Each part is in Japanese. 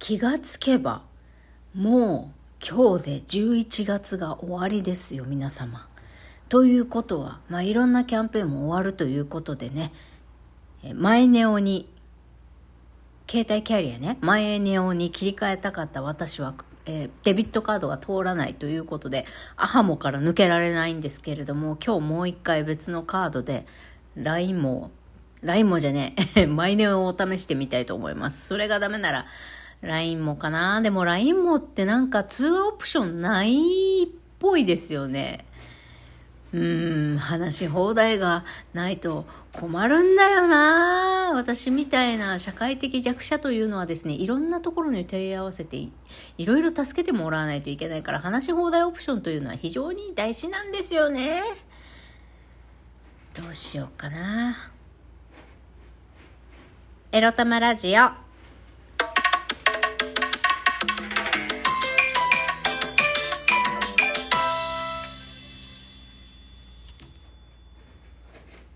気がつけば、もう今日で11月が終わりですよ、皆様。ということは、まあ、いろんなキャンペーンも終わるということでね、マイネオに、携帯キャリアね、マイネオに切り替えたかった私は、えー、デビットカードが通らないということで、アハモから抜けられないんですけれども、今日もう一回別のカードで、LINE も、LINE もじゃねえ、マイネオを試してみたいと思います。それがダメなら、LINE もかなでも LINE もってなんか通話オプションないっぽいですよね。うーん、話し放題がないと困るんだよな私みたいな社会的弱者というのはですね、いろんなところに問い合わせていろいろ助けてもらわないといけないから、話し放題オプションというのは非常に大事なんですよね。どうしようかな。エロ玉ラジオ。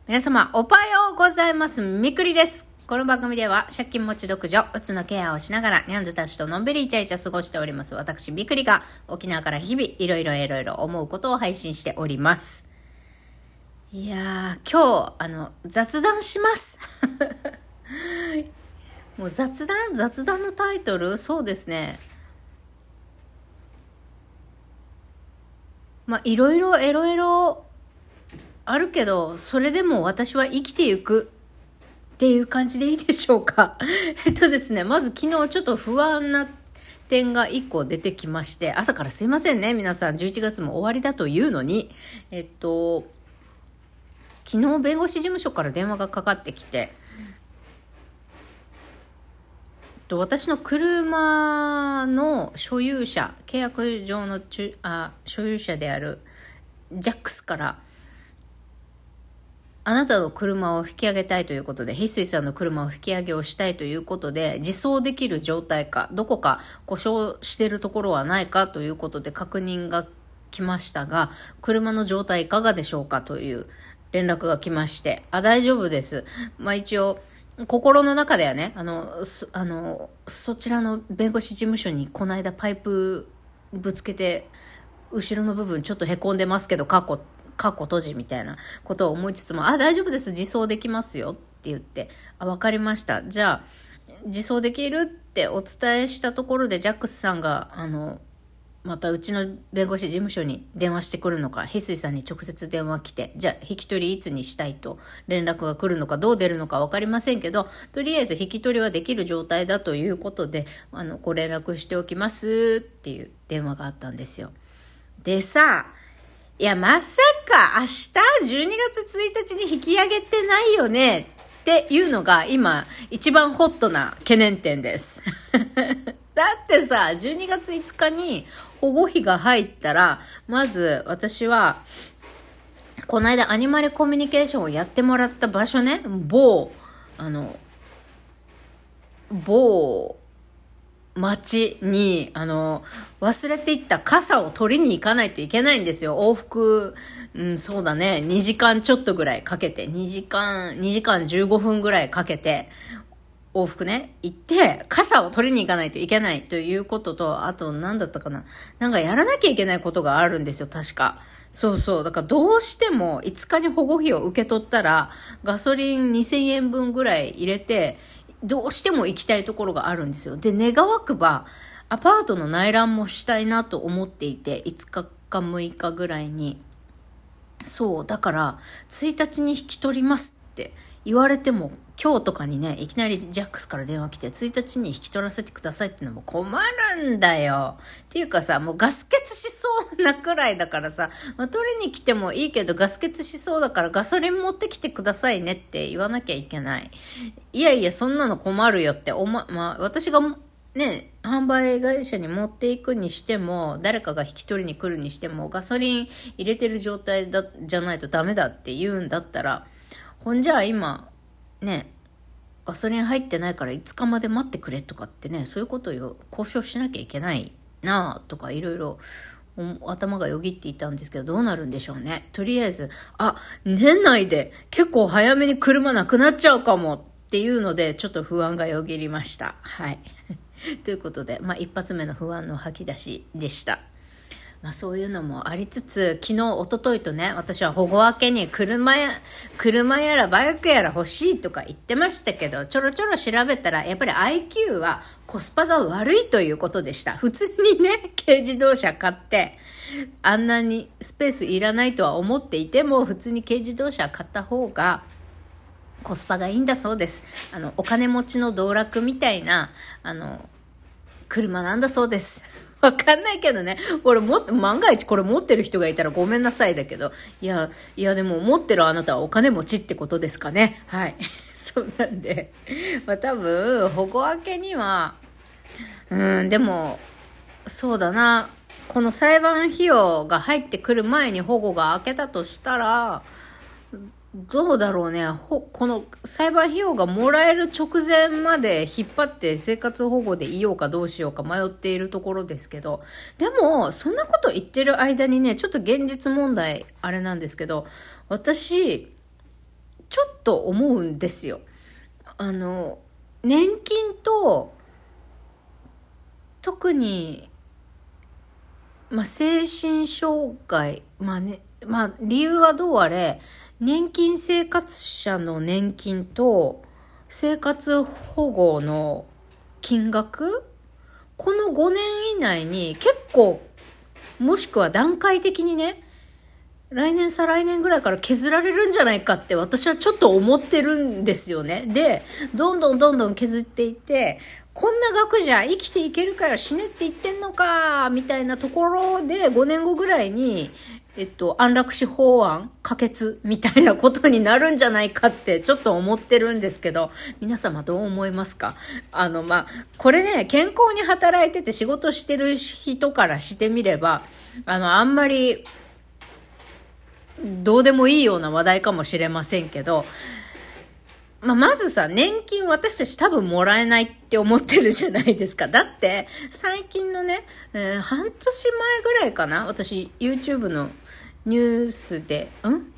皆様、おはようございます。みくりです。この番組では、借金持ち独女、うつのケアをしながら、ニャンズたちとのんびりイチャイチャ過ごしております。私、みくりが、沖縄から日々、いろいろいろいろ思うことを配信しております。いやー、今日、あの、雑談します。もう雑談雑談のタイトル？そうですね。まあ、いろいろ、いろいろ、あるけど、それでも私は生きていくっていう感じでいいでしょうか？えっとですね、まず昨日ちょっと不安な点が1個出てきまして、朝からすいませんね、皆さん。11月も終わりだというのに、えっと、昨日弁護士事務所から電話がかかってきて、私の車の所有者、契約上のあ所有者であるジャックスから、あなたの車を引き上げたいということで、翡翠さんの車を引き上げをしたいということで、自走できる状態か、どこか故障しているところはないかということで確認が来ましたが、車の状態いかがでしょうかという連絡が来まして、あ、大丈夫です。まあ一応、心の中ではね、あの、そあの、そちらの弁護士事務所にこの間パイプぶつけて、後ろの部分ちょっと凹んでますけど、過去カッコ閉じみたいなことを思いつつも、あ、大丈夫です、自走できますよって言って、あ、わかりました。じゃあ、自走できる？ってお伝えしたところで、ジャックスさんが、あの、またうちの弁護士事務所に電話してくるのか、翡翠さんに直接電話来て、じゃあ引き取りいつにしたい？と連絡が来るのか、どう出るのか分かりませんけど、とりあえず引き取りはできる状態だということで、あの、ご連絡しておきますっていう電話があったんですよ。でさ、いや、まさか明日12月1日に引き上げてないよねっていうのが今一番ホットな懸念点です。だってさ、12月5日に保護費が入ったら、まず私は、この間アニマルコミュニケーションをやってもらった場所ね、某、あの、某、街に、あの、忘れていった傘を取りに行かないといけないんですよ。往復、うん、そうだね。2時間ちょっとぐらいかけて、2時間、2時間15分ぐらいかけて、往復ね、行って、傘を取りに行かないといけないということと、あと、何だったかな。なんかやらなきゃいけないことがあるんですよ、確か。そうそう。だからどうしても5日に保護費を受け取ったら、ガソリン2000円分ぐらい入れて、どうしても行きたいところがあるんですよ。で、願わくば、アパートの内覧もしたいなと思っていて、5日か6日ぐらいに。そう、だから、1日に引き取りますって言われても、今日とかにね、いきなりジャックスから電話来て、1日に引き取らせてくださいってのも困るんだよ。っていうかさ、もうガス欠しそうなくらいだからさ、まあ、取りに来てもいいけどガス欠しそうだからガソリン持ってきてくださいねって言わなきゃいけない。いやいや、そんなの困るよって、おま、まあ、私がね、販売会社に持っていくにしても、誰かが引き取りに来るにしても、ガソリン入れてる状態だ、じゃないとダメだって言うんだったら、ほんじゃあ今、ね、ガソリン入ってないから5日まで待ってくれとかってね、そういうことを交渉しなきゃいけないなあとかいろいろ頭がよぎっていたんですけど、どうなるんでしょうね。とりあえず、あ、年内で結構早めに車なくなっちゃうかもっていうので、ちょっと不安がよぎりました。はい。ということで、まあ、一発目の不安の吐き出しでした。まあそういうのもありつつ、昨日、一昨日とね、私は保護明けに車や、車やらバイクやら欲しいとか言ってましたけど、ちょろちょろ調べたら、やっぱり IQ はコスパが悪いということでした。普通にね、軽自動車買って、あんなにスペースいらないとは思っていても、普通に軽自動車買った方が、コスパがいいんだそうです。あの、お金持ちの道楽みたいな、あの、車なんだそうです。わかんないけどね。これも、万が一これ持ってる人がいたらごめんなさいだけど。いや、いやでも持ってるあなたはお金持ちってことですかね。はい。そうなんで。まあ多分、保護明けには、うん、でも、そうだな。この裁判費用が入ってくる前に保護が明けたとしたら、どうだろうね。ほこの裁判費用がもらえる直前まで引っ張って生活保護でいようかどうしようか迷っているところですけど、でも、そんなこと言ってる間にね、ちょっと現実問題、あれなんですけど、私、ちょっと思うんですよ。あの、年金と、特に、まあ、精神障害、まあね、まあ、理由はどうあれ、年金生活者の年金と生活保護の金額？この5年以内に結構、もしくは段階的にね、来年再来年ぐらいから削られるんじゃないかって私はちょっと思ってるんですよね。で、どんどんどんどん削っていって、こんな額じゃ生きていけるかよ、死ねって言ってんのか、みたいなところで5年後ぐらいに、えっと、安楽死法案可決みたいなことになるんじゃないかってちょっと思ってるんですけど、皆様どう思いますか？あの、まあ、これね、健康に働いてて仕事してる人からしてみれば、あの、あんまり、どうでもいいような話題かもしれませんけど、まあ、まずさ、年金私たち多分もらえないって思ってるじゃないですか。だって、最近のね、えー、半年前ぐらいかな？私、YouTube のニュースで、ん？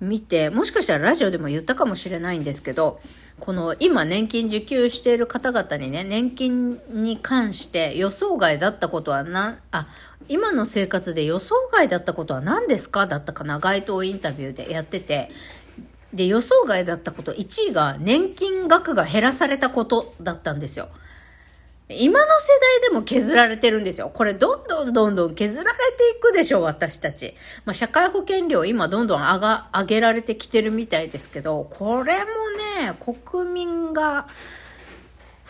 見て、もしかしたらラジオでも言ったかもしれないんですけど、この今年金受給している方々にね、年金に関して予想外だったことはな、あ、今の生活で予想外だったことは何ですか？だったかな街頭インタビューでやってて、で、予想外だったこと、1位が年金額が減らされたことだったんですよ。今の世代でも削られてるんですよ。これどんどんどんどん削られていくでしょ、私たち。まあ、社会保険料今どんどん上が、上げられてきてるみたいですけど、これもね、国民が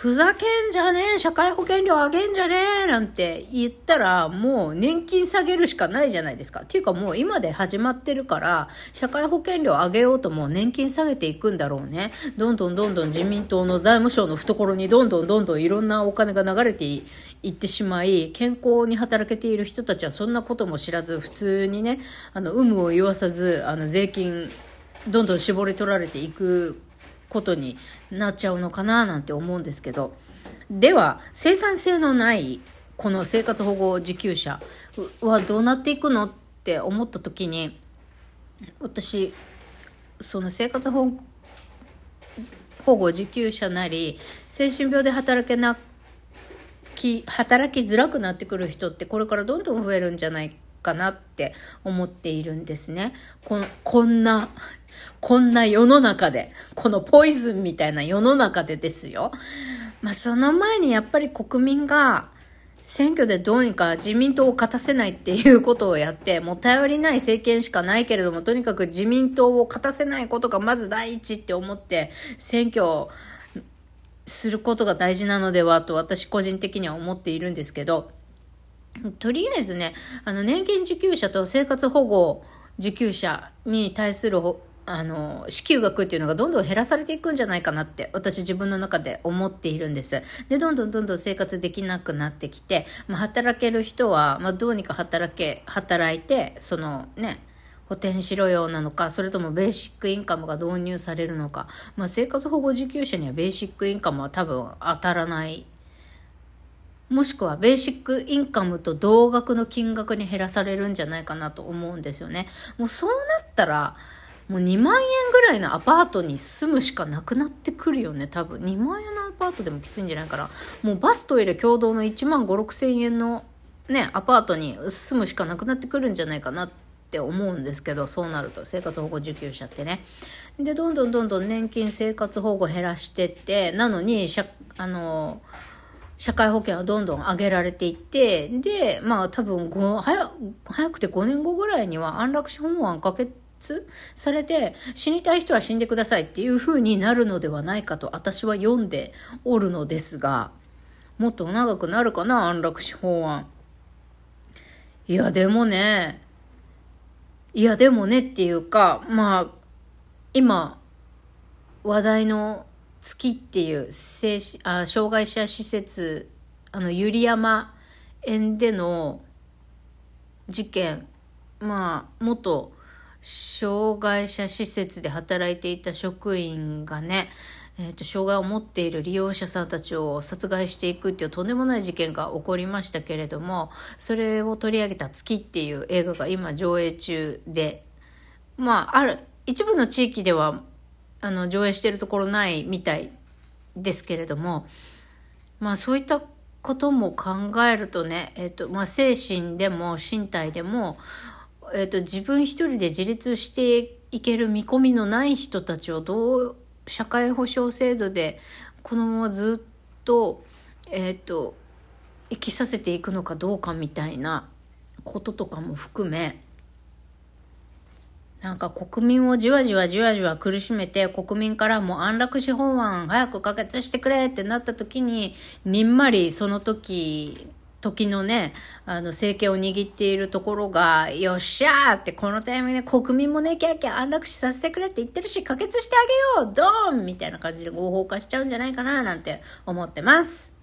ふざけんじゃねえ、社会保険料上げんじゃねえ、なんて言ったら、もう年金下げるしかないじゃないですか。っていうかもう今で始まってるから、社会保険料上げようとも年金下げていくんだろうね。どんどんどんどん自民党の財務省の懐にどんどんどんどんいろんなお金が流れていってしまい、健康に働けている人たちはそんなことも知らず、普通にね、あの、有無を言わさず、あの、税金、どんどん絞り取られていくことになっちゃうのかななんて思うんですけど。では生産性のないこの生活保護受給者はどうなっていくのって思った時に私その生活保護受給者なり精神病で働けなき働きづらくなってくる人ってこれからどんどん増えるんじゃないかなって思っているんですね。ここんなこんな世の中で、このポイズンみたいな世の中でですよ。まあ、その前にやっぱり国民が、選挙でどうにか自民党を勝たせないっていうことをやって、もう頼りない政権しかないけれども、とにかく自民党を勝たせないことがまず第一って思って、選挙をすることが大事なのではと私個人的には思っているんですけど、とりあえずね、あの年金受給者と生活保護受給者に対するあの、支給額っていうのがどんどん減らされていくんじゃないかなって私自分の中で思っているんです。で、どんどんどんどん生活できなくなってきて、まあ、働ける人は、まあ、どうにか働け、働いて、そのね、補填しろよなのか、それともベーシックインカムが導入されるのか、まあ、生活保護受給者にはベーシックインカムは多分当たらないもしくはベーシックインカムと同額の金額に減らされるんじゃないかなと思うんですよね。もうそうなったら、もう2万円ぐらいのアパートに住むしかなくなってくるよね、多分。2万円のアパートでもきついんじゃないかな。もうバストイレ共同の1万5、6千円のね、アパートに住むしかなくなってくるんじゃないかなって思うんですけど、そうなると生活保護受給者ってね。で、どんどんどんどん年金生活保護減らしてって、なのに、あの、社会保険はどんどん上げられていって、で、まあ多分早、早くて5年後ぐらいには安楽死法案可決されて、死にたい人は死んでくださいっていう風になるのではないかと私は読んでおるのですが、もっと長くなるかな、安楽死法案。いや、でもね、いや、でもねっていうか、まあ、今、話題の月っていう精あ障害者施設あの百合山園での事件まあ元障害者施設で働いていた職員がね、えーと、障害を持っている利用者さんたちを殺害していくっていうとんでもない事件が起こりましたけれどもそれを取り上げた「月」っていう映画が今上映中でまあある一部の地域ではあの、上映してるところないみたいですけれども、まあそういったことも考えるとね、えっ、と、まあ精神でも身体でも、えっ、と、自分一人で自立していける見込みのない人たちをどう、社会保障制度でこのままずっと、えっ、と、生きさせていくのかどうかみたいなこととかも含め、なんか国民をじわじわじわじわ苦しめて国民からも安楽死法案早く可決してくれってなった時ににんまりその時時のね、あの政権を握っているところが、よっしゃーってこのタイミングで国民もね、キャーキャー安楽死させてくれって言ってるし、可決してあげようドーンみたいな感じで合法化しちゃうんじゃないかななんて思ってます。